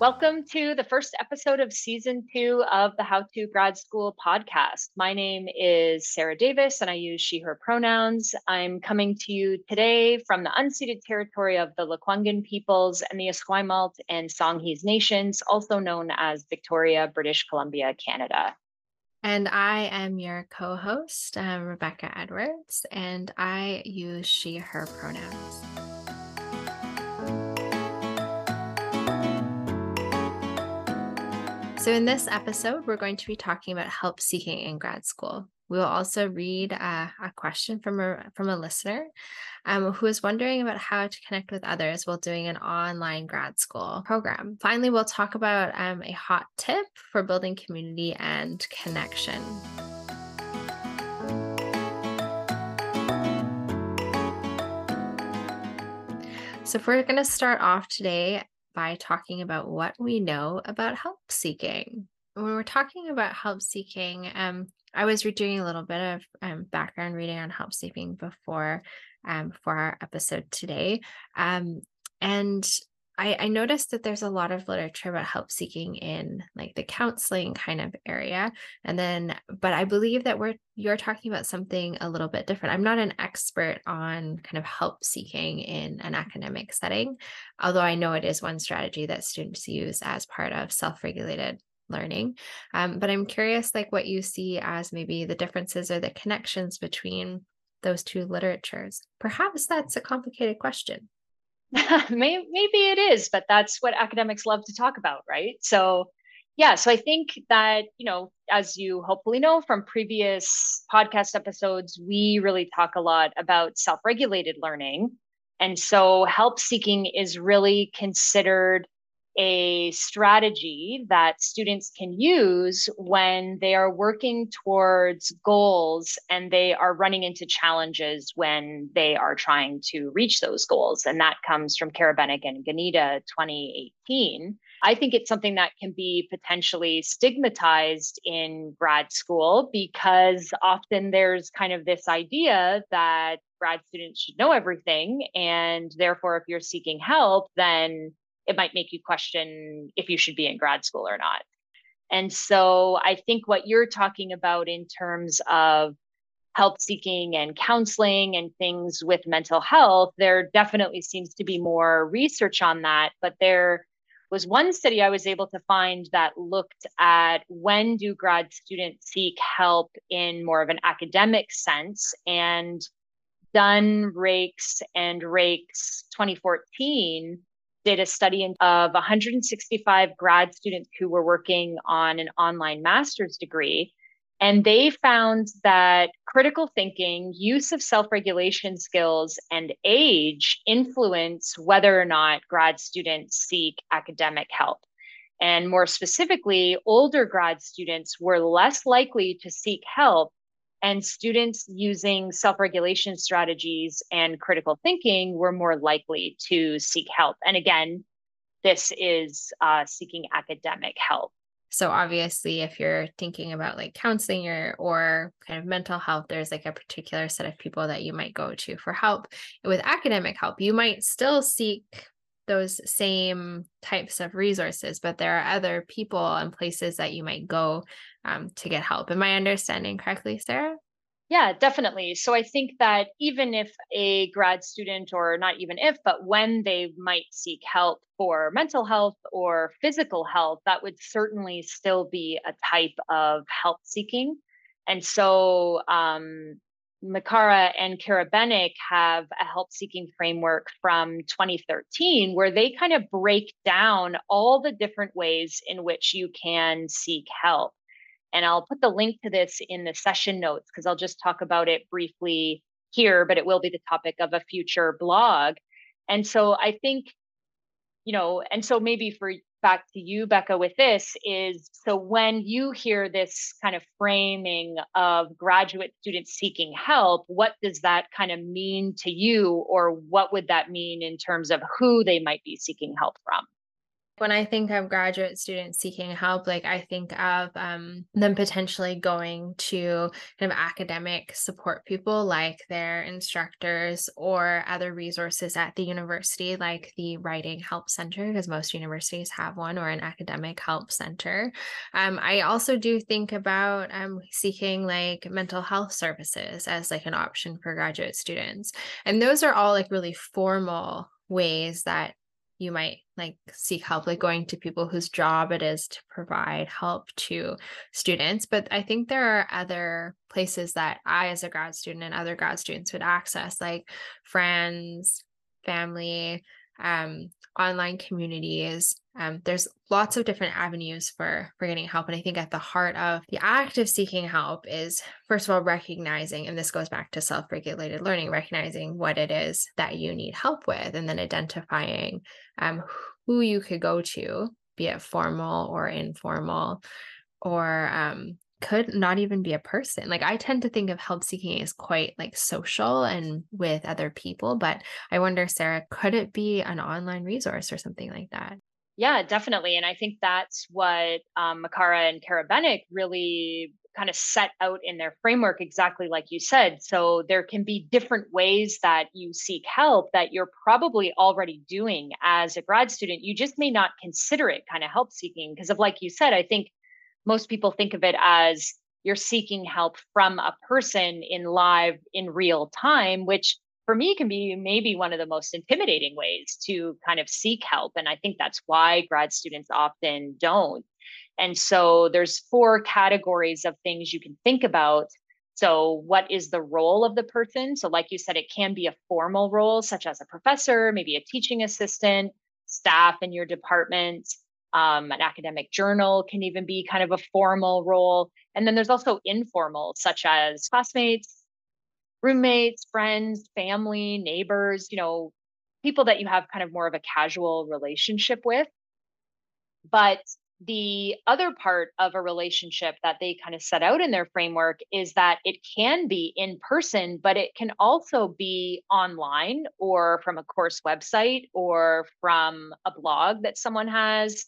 Welcome to the first episode of season two of the How to Grad School podcast. My name is Sarah Davis and I use she, her pronouns. I'm coming to you today from the unceded territory of the Lekwungen peoples and the Esquimalt and Songhees nations, also known as Victoria, British Columbia, Canada. And I am your co host, um, Rebecca Edwards, and I use she, her pronouns. So, in this episode, we're going to be talking about help seeking in grad school. We will also read uh, a question from a from a listener um, who is wondering about how to connect with others while doing an online grad school program. Finally, we'll talk about um, a hot tip for building community and connection. So, if we're going to start off today by talking about what we know about help seeking. When we're talking about help seeking, um, I was doing a little bit of um, background reading on help seeking before um, for our episode today. Um, and I, I noticed that there's a lot of literature about help seeking in like the counseling kind of area. And then, but I believe that we're you're talking about something a little bit different. I'm not an expert on kind of help seeking in an academic setting, although I know it is one strategy that students use as part of self-regulated learning. Um, but I'm curious, like what you see as maybe the differences or the connections between those two literatures. Perhaps that's a complicated question. maybe, it is, but that's what academics love to talk about, right? So, yeah, so I think that, you know, as you hopefully know from previous podcast episodes, we really talk a lot about self regulated learning. And so, help seeking is really considered a strategy that students can use when they are working towards goals and they are running into challenges when they are trying to reach those goals. And that comes from Karabenick and Gonida 2018. I think it's something that can be potentially stigmatized in grad school because often there's kind of this idea that grad students should know everything. And therefore, if you're seeking help, then it might make you question if you should be in grad school or not. And so I think what you're talking about in terms of help seeking and counseling and things with mental health, there definitely seems to be more research on that. But there was one study I was able to find that looked at when do grad students seek help in more of an academic sense and Dunn Rakes, and Rakes 2014 did a study of 165 grad students who were working on an online master's degree. And they found that critical thinking, use of self regulation skills, and age influence whether or not grad students seek academic help. And more specifically, older grad students were less likely to seek help and students using self regulation strategies and critical thinking were more likely to seek help. And again, this is uh, seeking academic help. So obviously, if you're thinking about like counseling or or kind of mental health, there's like a particular set of people that you might go to for help. With academic help, you might still seek those same types of resources, but there are other people and places that you might go um, to get help. Am I understanding correctly, Sarah? Yeah, definitely. So I think that even if a grad student, or not even if, but when they might seek help for mental health or physical health, that would certainly still be a type of help seeking. And so um, Makara and Karabenick have a help seeking framework from 2013 where they kind of break down all the different ways in which you can seek help. And I'll put the link to this in the session notes because I'll just talk about it briefly here, but it will be the topic of a future blog. And so I think, you know, and so maybe for back to you, Becca, with this is so when you hear this kind of framing of graduate students seeking help, what does that kind of mean to you, or what would that mean in terms of who they might be seeking help from? When I think of graduate students seeking help, like I think of um, them potentially going to kind of academic support people like their instructors or other resources at the university, like the Writing Help Center, because most universities have one, or an academic help center. Um, I also do think about um, seeking like mental health services as like an option for graduate students. And those are all like really formal ways that you might like seek help like going to people whose job it is to provide help to students but i think there are other places that i as a grad student and other grad students would access like friends family um, online communities um, there's lots of different avenues for for getting help. And i think at the heart of the act of seeking help is first of all recognizing and this goes back to self-regulated learning recognizing what it is that you need help with and then identifying um, who you could go to be it formal or informal or um, could not even be a person. Like I tend to think of help seeking as quite like social and with other people, but I wonder, Sarah, could it be an online resource or something like that? Yeah, definitely. And I think that's what um, Makara and Karabenick really kind of set out in their framework, exactly like you said. So there can be different ways that you seek help that you're probably already doing as a grad student. You just may not consider it kind of help seeking because of, like you said, I think most people think of it as you're seeking help from a person in live in real time which for me can be maybe one of the most intimidating ways to kind of seek help. And i think that's why grad students often don't. And so there's four categories of things you can think about. So what is the role of the person? So like you said it can be a formal role such as a professor maybe a teaching assistant staff in your department um, an academic journal can even be kind of a formal role. And then there's also informal, such as classmates, roommates, friends, family, neighbors, you know, people that you have kind of more of a casual relationship with. But the other part of a relationship that they kind of set out in their framework is that it can be in person, but it can also be online or from a course website or from a blog that someone has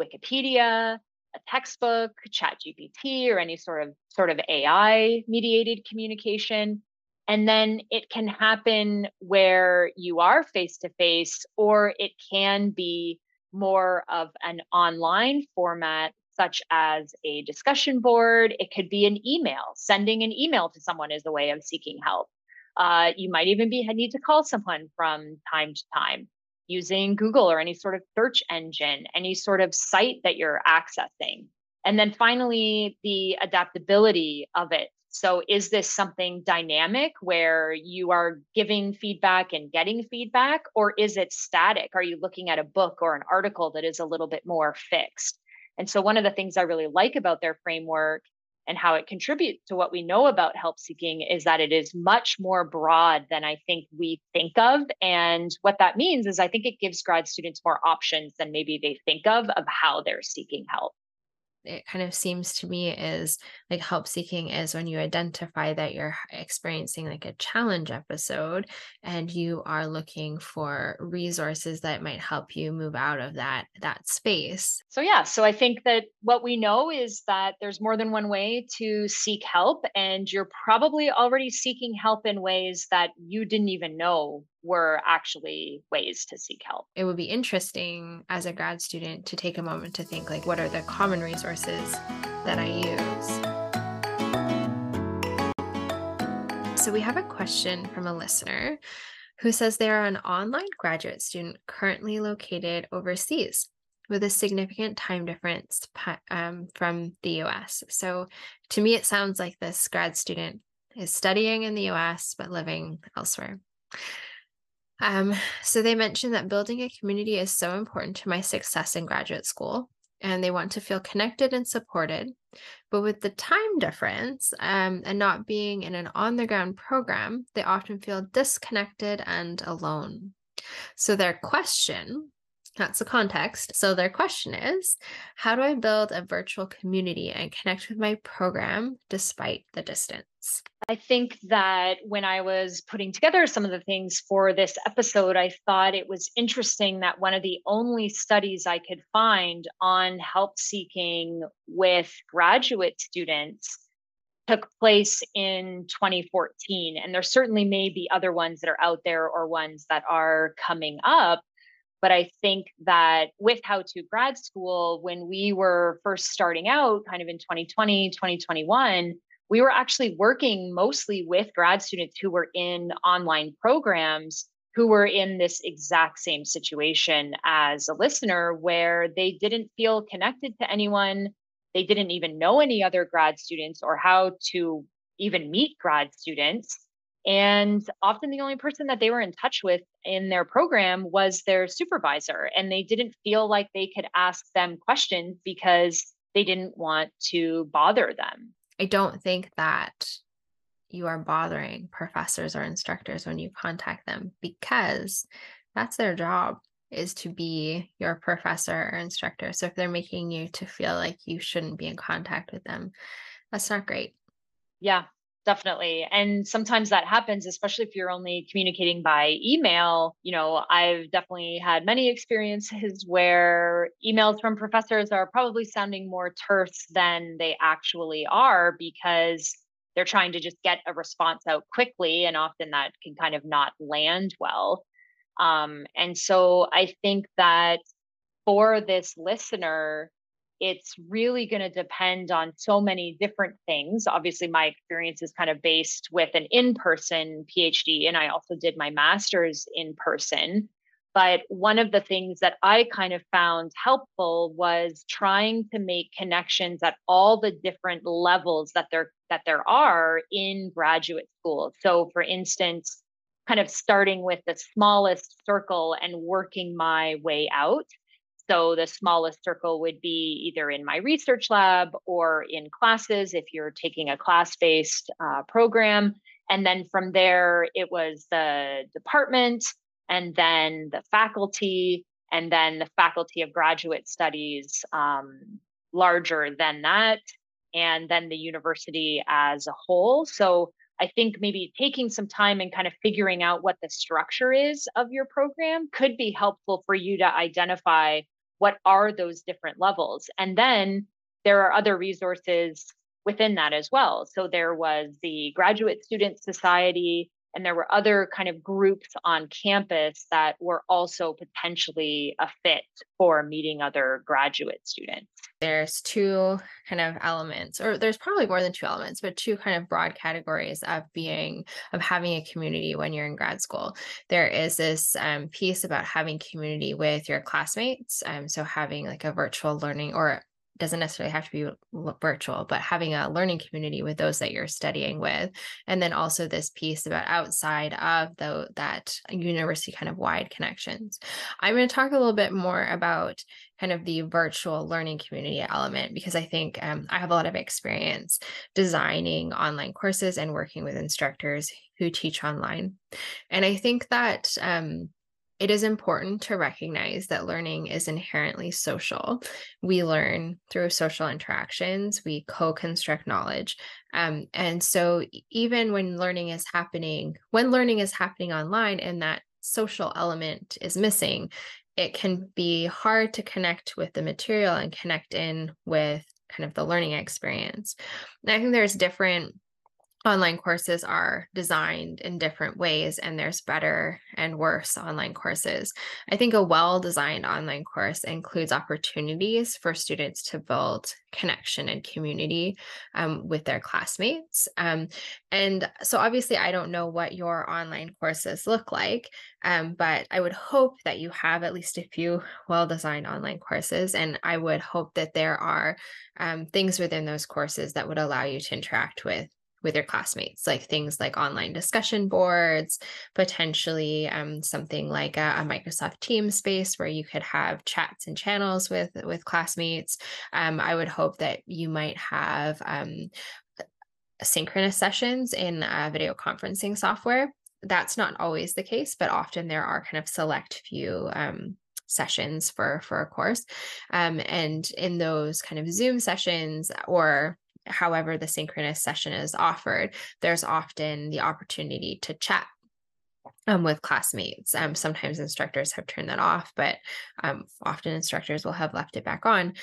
Wikipedia, a textbook, ChatGPT, or any sort of sort of AI mediated communication. And then it can happen where you are face to face, or it can be more of an online format, such as a discussion board. It could be an email. Sending an email to someone is a way of seeking help. Uh, you might even be need to call someone from time to time using Google or any sort of search engine, any sort of site that you're accessing. And then finally, the adaptability of it. So, is this something dynamic where you are giving feedback and getting feedback, or is it static? Are you looking at a book or an article that is a little bit more fixed? And so, one of the things I really like about their framework and how it contributes to what we know about help seeking is that it is much more broad than I think we think of. And what that means is I think it gives grad students more options than maybe they think of of how they're seeking help it kind of seems to me is like help seeking is when you identify that you're experiencing like a challenge episode and you are looking for resources that might help you move out of that that space. So yeah so i think that what we know is that there's more than one way to seek help and you're probably already seeking help in ways that you didn't even know were actually ways to seek help. It would be interesting as a grad student to take a moment to think like what are the common resources that I use. So we have a question from a listener who says they are an online graduate student currently located overseas with a significant time difference um, from the US. So to me, it sounds like this grad student is studying in the US but living elsewhere. Um, so they mentioned that building a community is so important to my success in graduate school, and they want to feel connected and supported. But with the time difference um, and not being in an on the ground program, they often feel disconnected and alone. So their question That's the context. So their question is How do I build a virtual community and connect with my program despite the distance? I think that when I was putting together some of the things for this episode, I thought it was interesting that one of the only studies I could find on help seeking with graduate students took place in 2014. And there certainly may be other ones that are out there or ones that are coming up. But I think that with How to Grad School, when we were first starting out, kind of in 2020, 2021, we were actually working mostly with grad students who were in online programs who were in this exact same situation as a listener where they didn't feel connected to anyone. They didn't even know any other grad students or how to even meet grad students. And often the only person that they were in touch with in their program was their supervisor. And they didn't feel like they could ask them questions because they didn't want to bother them. I don't think that you are bothering professors or instructors when you contact them because that's their job is to be your professor or instructor. So if they're making you to feel like you shouldn't be in contact with them, that's not great. Yeah, definitely and sometimes that happens especially if you're only communicating by email you know i've definitely had many experiences where emails from professors are probably sounding more terse than they actually are because they're trying to just get a response out quickly and often that can kind of not land well. Um, and so i think that for this listener it's really going to depend on so many different things. Obviously, my experience is kind of based with an in person PhD, and I also did my master's in person. But one of the things that I kind of found helpful was trying to make connections at all the different levels that there that there are in graduate school. So for instance, kind of starting with the smallest circle and working my way out. So the smallest circle would be either in my research lab or in classes if you're taking a class based uh, program. And then from there, it was the department and then the faculty and then the faculty of graduate studies um, larger than that and then the university as a whole. So I think maybe taking some time and kind of figuring out what the structure is of your program could be helpful for you to identify what are those different levels. And then there are other resources within that as well. So there was the Graduate Student Society, and there were other kind of groups on campus that were also potentially a fit for meeting other graduate students. There's two kind of elements or there's probably more than two elements but two kind of broad categories of being of having a community when you're in grad school. There is this um, piece about having community with your classmates um, so having like a virtual learning or doesn't necessarily have to be virtual, but having a learning community with those that you're studying with. And then also this piece about outside of the, that university kind of wide connections. I'm going to talk a little bit more about kind of the virtual learning community element because I think um, I have a lot of experience designing online courses and working with instructors who teach online. And I think that um, it is important to recognize that learning is inherently social. We learn through social interactions, we co construct knowledge. Um, and so, even when learning is happening, when learning is happening online and that social element is missing, it can be hard to connect with the material and connect in with kind of the learning experience. And I think there's different online courses are designed in different ways and there's better and worse online courses. I think a well designed online course includes opportunities for students to build connection and community um, with their classmates. Um, and so, obviously, I don't know what your online courses look like, um, but I would hope that you have at least a few well designed online courses. And I would hope that there are um, things within those courses that would allow you to interact with with your classmates, like things like online discussion boards, potentially um, something like a, a, Microsoft Teams space where you could have chats and channels with with classmates. Um, I would hope that you might have um, synchronous sessions in video conferencing software. That's not always the case, but often there are kind of select few um, sessions for for a course um, and in those kind of zoom sessions or however the synchronous session is offered there's often the opportunity to chat um, with classmates. Um, sometimes instructors have turned that off, but um, often instructors will have left it back on,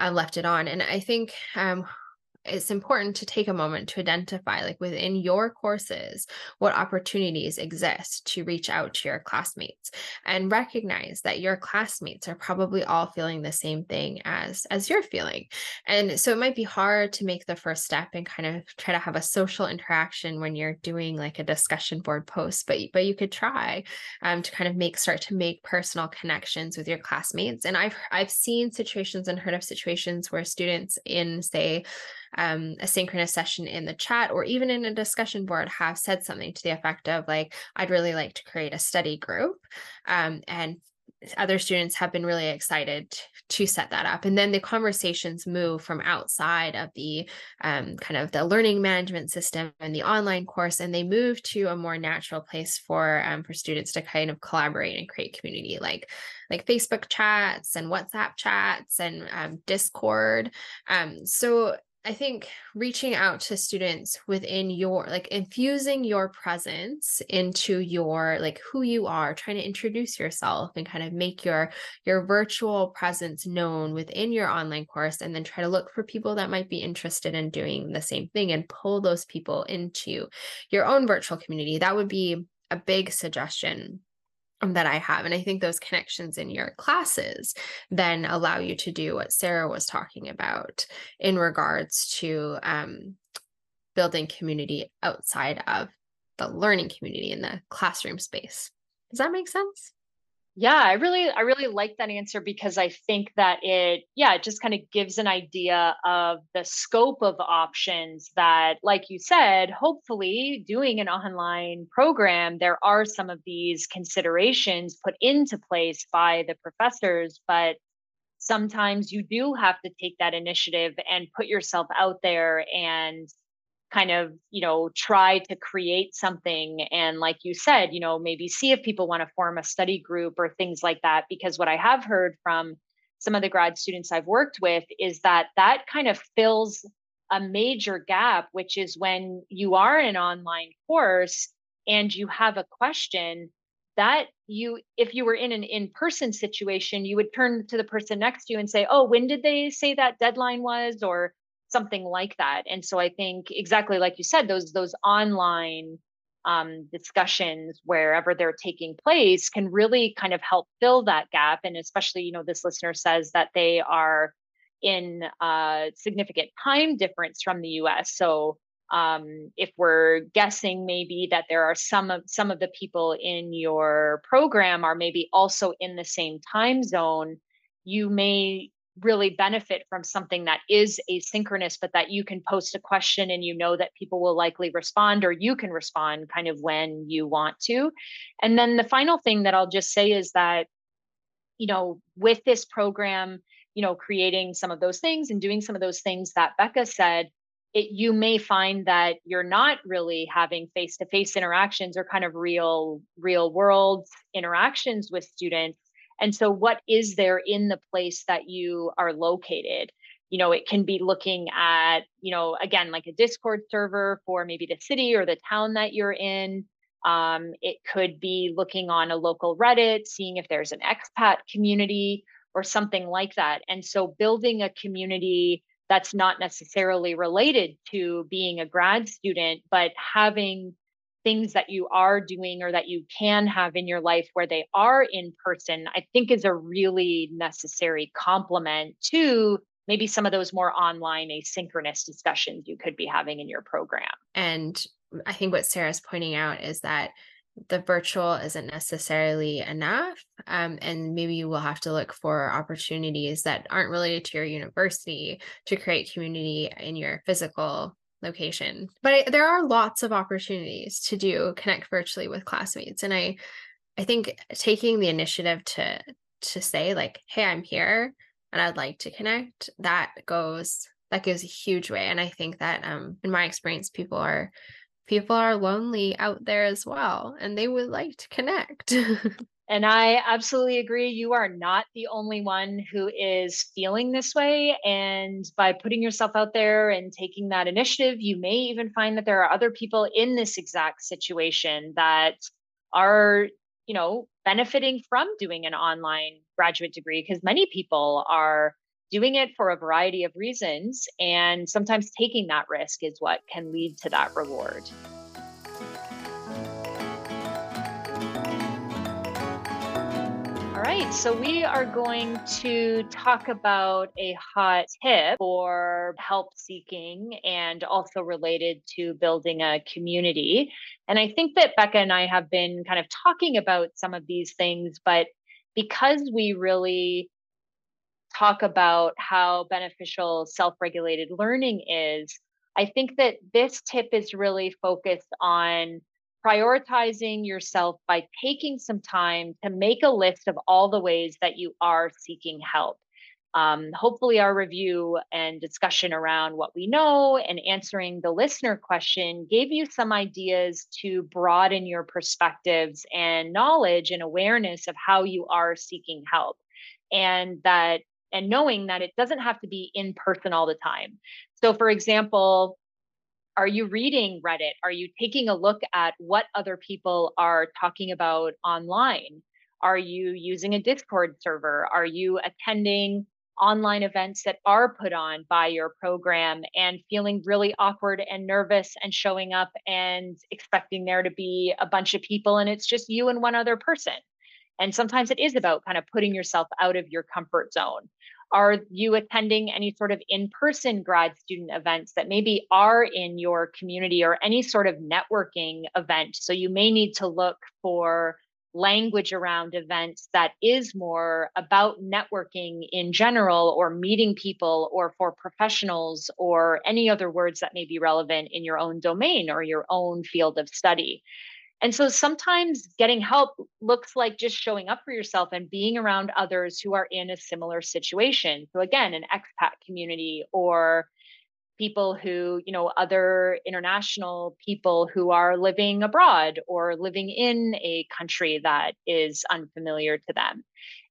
uh, left it on. And I think um, it's important to take a moment to identify like within your courses what opportunities exist to reach out to your classmates and recognize that your classmates are probably all feeling the same thing as as you're feeling. And so it might be hard to make the first step and kind of try to have a social interaction when you're doing like a discussion board post but but you could try um, to kind of make start to make personal connections with your classmates. And i've i've seen situations and heard of situations where students in say um, a synchronous session in the chat or even in a discussion board have said something to the effect of like i'd really like to create a study group um, and other students have been really excited to set that up. And then the conversations move from outside of the um, kind of the learning management system and the online course and they move to a more natural place for um, for students to kind of collaborate and create community like like facebook chats and whatsapp chats and um, discord. Um, so I think reaching out to students within your like infusing your presence into your like who you are, trying to introduce yourself and kind of make your your virtual presence known within your online course and then try to look for people that might be interested in doing the same thing and pull those people into your own virtual community. That would be a big suggestion that I have. And I think those connections in your classes then allow you to do what Sarah was talking about in regards to um, building community outside of the learning community in the classroom space. Does that make sense? Yeah, I really I really like that answer because I think that it yeah, it just kind of gives an idea of the scope of options that like you said, hopefully doing an online program there are some of these considerations put into place by the professors, but sometimes you do have to take that initiative and put yourself out there and kind of you know try to create something and like you said you know maybe see if people want to form a study group or things like that because what i have heard from some of the grad students i've worked with is that that kind of fills a major gap which is when you are in an online course and you have a question that you if you were in an in-person situation you would turn to the person next to you and say oh when did they say that deadline was? or something like that. And so i think exactly like you said those those online um, discussions wherever they're taking place can really kind of help fill that gap. And especially you know this listener says that they are in a significant time difference from the us so um, if we're guessing maybe that there are some of some of the people in your program are maybe also in the same time zone you may really benefit from something that is asynchronous, but that you can post a question and you know that people will likely respond, or you can respond kind of when you want to. And then the final thing that I'll just say is that, you know, with this program, you know, creating some of those things and doing some of those things that Becca said, it, you may find that you're not really having face-to-face interactions or kind of real real world interactions with students and so, what is there in the place that you are located? You know, it can be looking at, you know, again, like a Discord server for maybe the city or the town that you're in. Um, it could be looking on a local Reddit, seeing if there's an expat community or something like that. And so, building a community that's not necessarily related to being a grad student, but having things that you are doing or that you can have in your life where they are in person, I think is a really necessary complement to maybe some of those more online asynchronous discussions you could be having in your program. And I think what Sarah's pointing out is that the virtual isn't necessarily enough. Um, and maybe you will have to look for opportunities that aren't related to your university to create community in your physical location. But I, there are lots of opportunities to do connect virtually with classmates and I I think taking the initiative to to say like hey I'm here and I'd like to connect that goes that goes a huge way and I think that um in my experience people are people are lonely out there as well and they would like to connect. And I absolutely agree. You are not the only one who is feeling this way. And by putting yourself out there and taking that initiative, you may even find that there are other people in this exact situation that are, you know, benefiting from doing an online graduate degree because many people are doing it for a variety of reasons. And sometimes taking that risk is what can lead to that reward. All right, so we are going to talk about a hot tip for help seeking and also related to building a community. And I think that Becca and I have been kind of talking about some of these things, but because we really talk about how beneficial self regulated learning is, I think that this tip is really focused on prioritizing yourself by taking some time to make a list of all the ways that you are seeking help. Um, hopefully, our review and discussion around what we know and answering the listener question gave you some ideas to broaden your perspectives and knowledge and awareness of how you are seeking help. And that, and knowing that it doesn't have to be in person all the time. So, for example, are you reading Reddit? Are you taking a look at what other people are talking about online? Are you using a Discord server? Are you attending online events that are put on by your program and feeling really awkward and nervous and showing up and expecting there to be a bunch of people and it's just you and one other person? And sometimes it is about kind of putting yourself out of your comfort zone. Are you attending any sort of in person grad student events that maybe are in your community or any sort of networking event? So you may need to look for language around events that is more about networking in general or meeting people or for professionals or any other words that may be relevant in your own domain or your own field of study. And so sometimes getting help looks like just showing up for yourself and being around others who are in a similar situation. So, again, an expat community or people who, you know, other international people who are living abroad or living in a country that is unfamiliar to them.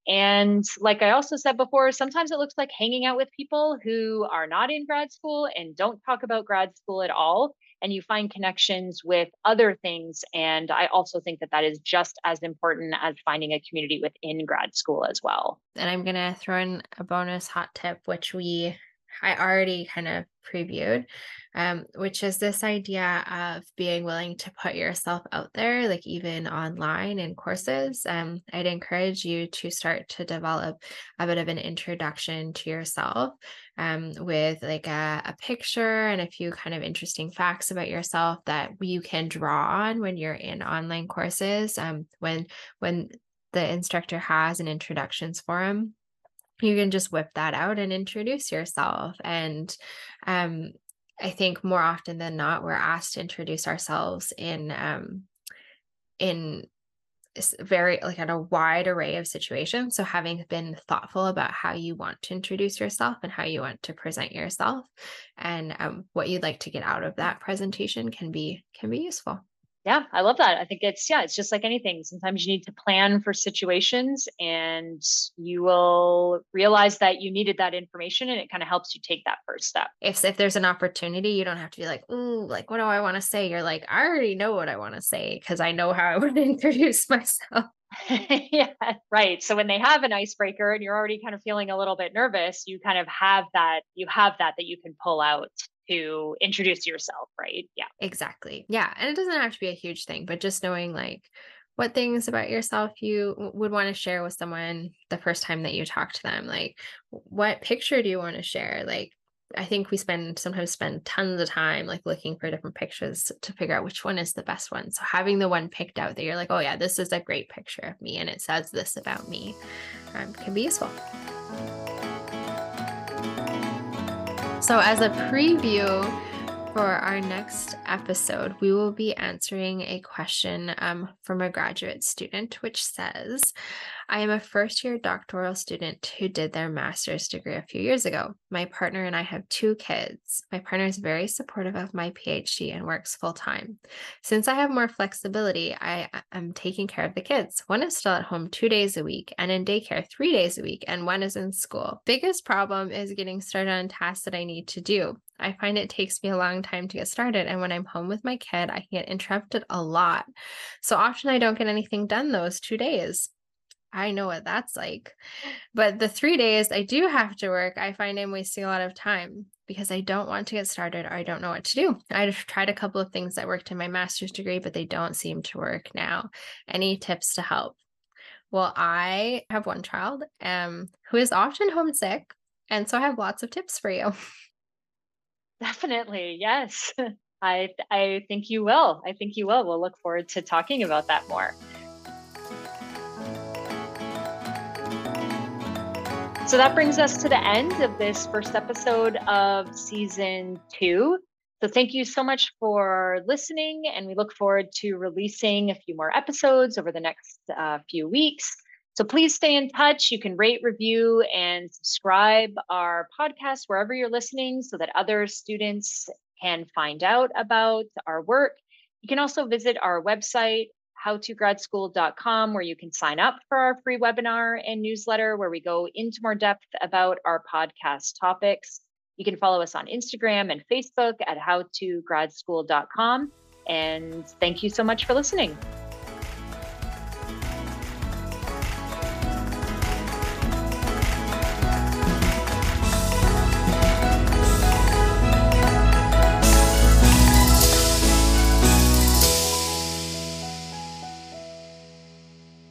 And like I also said before, sometimes it looks like hanging out with people who are not in grad school and don't talk about grad school at all and you find connections with other things. And I also think that that is just as important as finding a community within grad school as well. And I'm going to throw in a bonus hot tip, which we I already kind of previewed, um, which is this idea of being willing to put yourself out there, like even online in courses. Um, I'd encourage you to start to develop a bit of an introduction to yourself um, with like a, a picture and a few kind of interesting facts about yourself that you can draw on when you're in online courses. Um, when when the instructor has an introductions forum you can just whip that out and introduce yourself. And um, i think more often than not we're asked to introduce ourselves in um, in very like at a wide array of situations. So having been thoughtful about how you want to introduce yourself and how you want to present yourself and um, what you'd like to get out of that presentation can be can be useful yeah, I love that. I think it's, yeah, it's just like anything. Sometimes you need to plan for situations and you will realize that you needed that information and it kind of helps you take that first step. If, if there's an opportunity, you don't have to be like, ooh, like, what do I want to say? You're like, I already know what I want to say because I know how I would introduce myself. yeah, right. So when they have an icebreaker and you're already kind of feeling a little bit nervous, you kind of have that, you have that that you can pull out to introduce yourself, right? Yeah. Exactly. Yeah. And it doesn't have to be a huge thing, but just knowing like what things about yourself you would want to share with someone the first time that you talk to them. Like, what picture do you want to share? Like, I think we spend sometimes spend tons of time like looking for different pictures to figure out which one is the best one. So having the one picked out that you're like, oh yeah, this is a great picture of me and it says this about me um, can be useful. So, as a preview, For our next episode, we will be answering a question um, from a graduate student, which says, I am a first year doctoral student who did their master's degree a few years ago. My partner and I have two kids. My partner is very supportive of my PhD and works full time. Since I have more flexibility, I am taking care of the kids. One is still at home two days a week and in daycare three days a week, and one is in school. Biggest problem is getting started on tasks that I need to do. I find it takes me a long time to get started. And when I'm home with my kid, I get interrupted a lot. So often I don't get anything done those two days. I know what that's like. But the three days I do have to work, I find I'm wasting a lot of time because I don't want to get started or I don't know what to do. I've tried a couple of things that worked in my master's degree, but they don't seem to work now. Any tips to help? Well, I have one child um, who is often homesick. And so I have lots of tips for you. Definitely. Yes. I I think you will. I think you will. We'll look forward to talking about that more. So that brings us to the end of this first episode of season two. So thank you so much for listening, and we look forward to releasing a few more episodes over the next uh, few weeks. So please stay in touch. You can rate, review, and subscribe our podcast wherever you're listening so that other students can find out about our work. You can also visit our website, howtogradschool.com where you can sign up for our free webinar and newsletter where we go into more depth about our podcast topics. You can follow us on Instagram and Facebook at howtogradschool.com. And thank you so much for listening.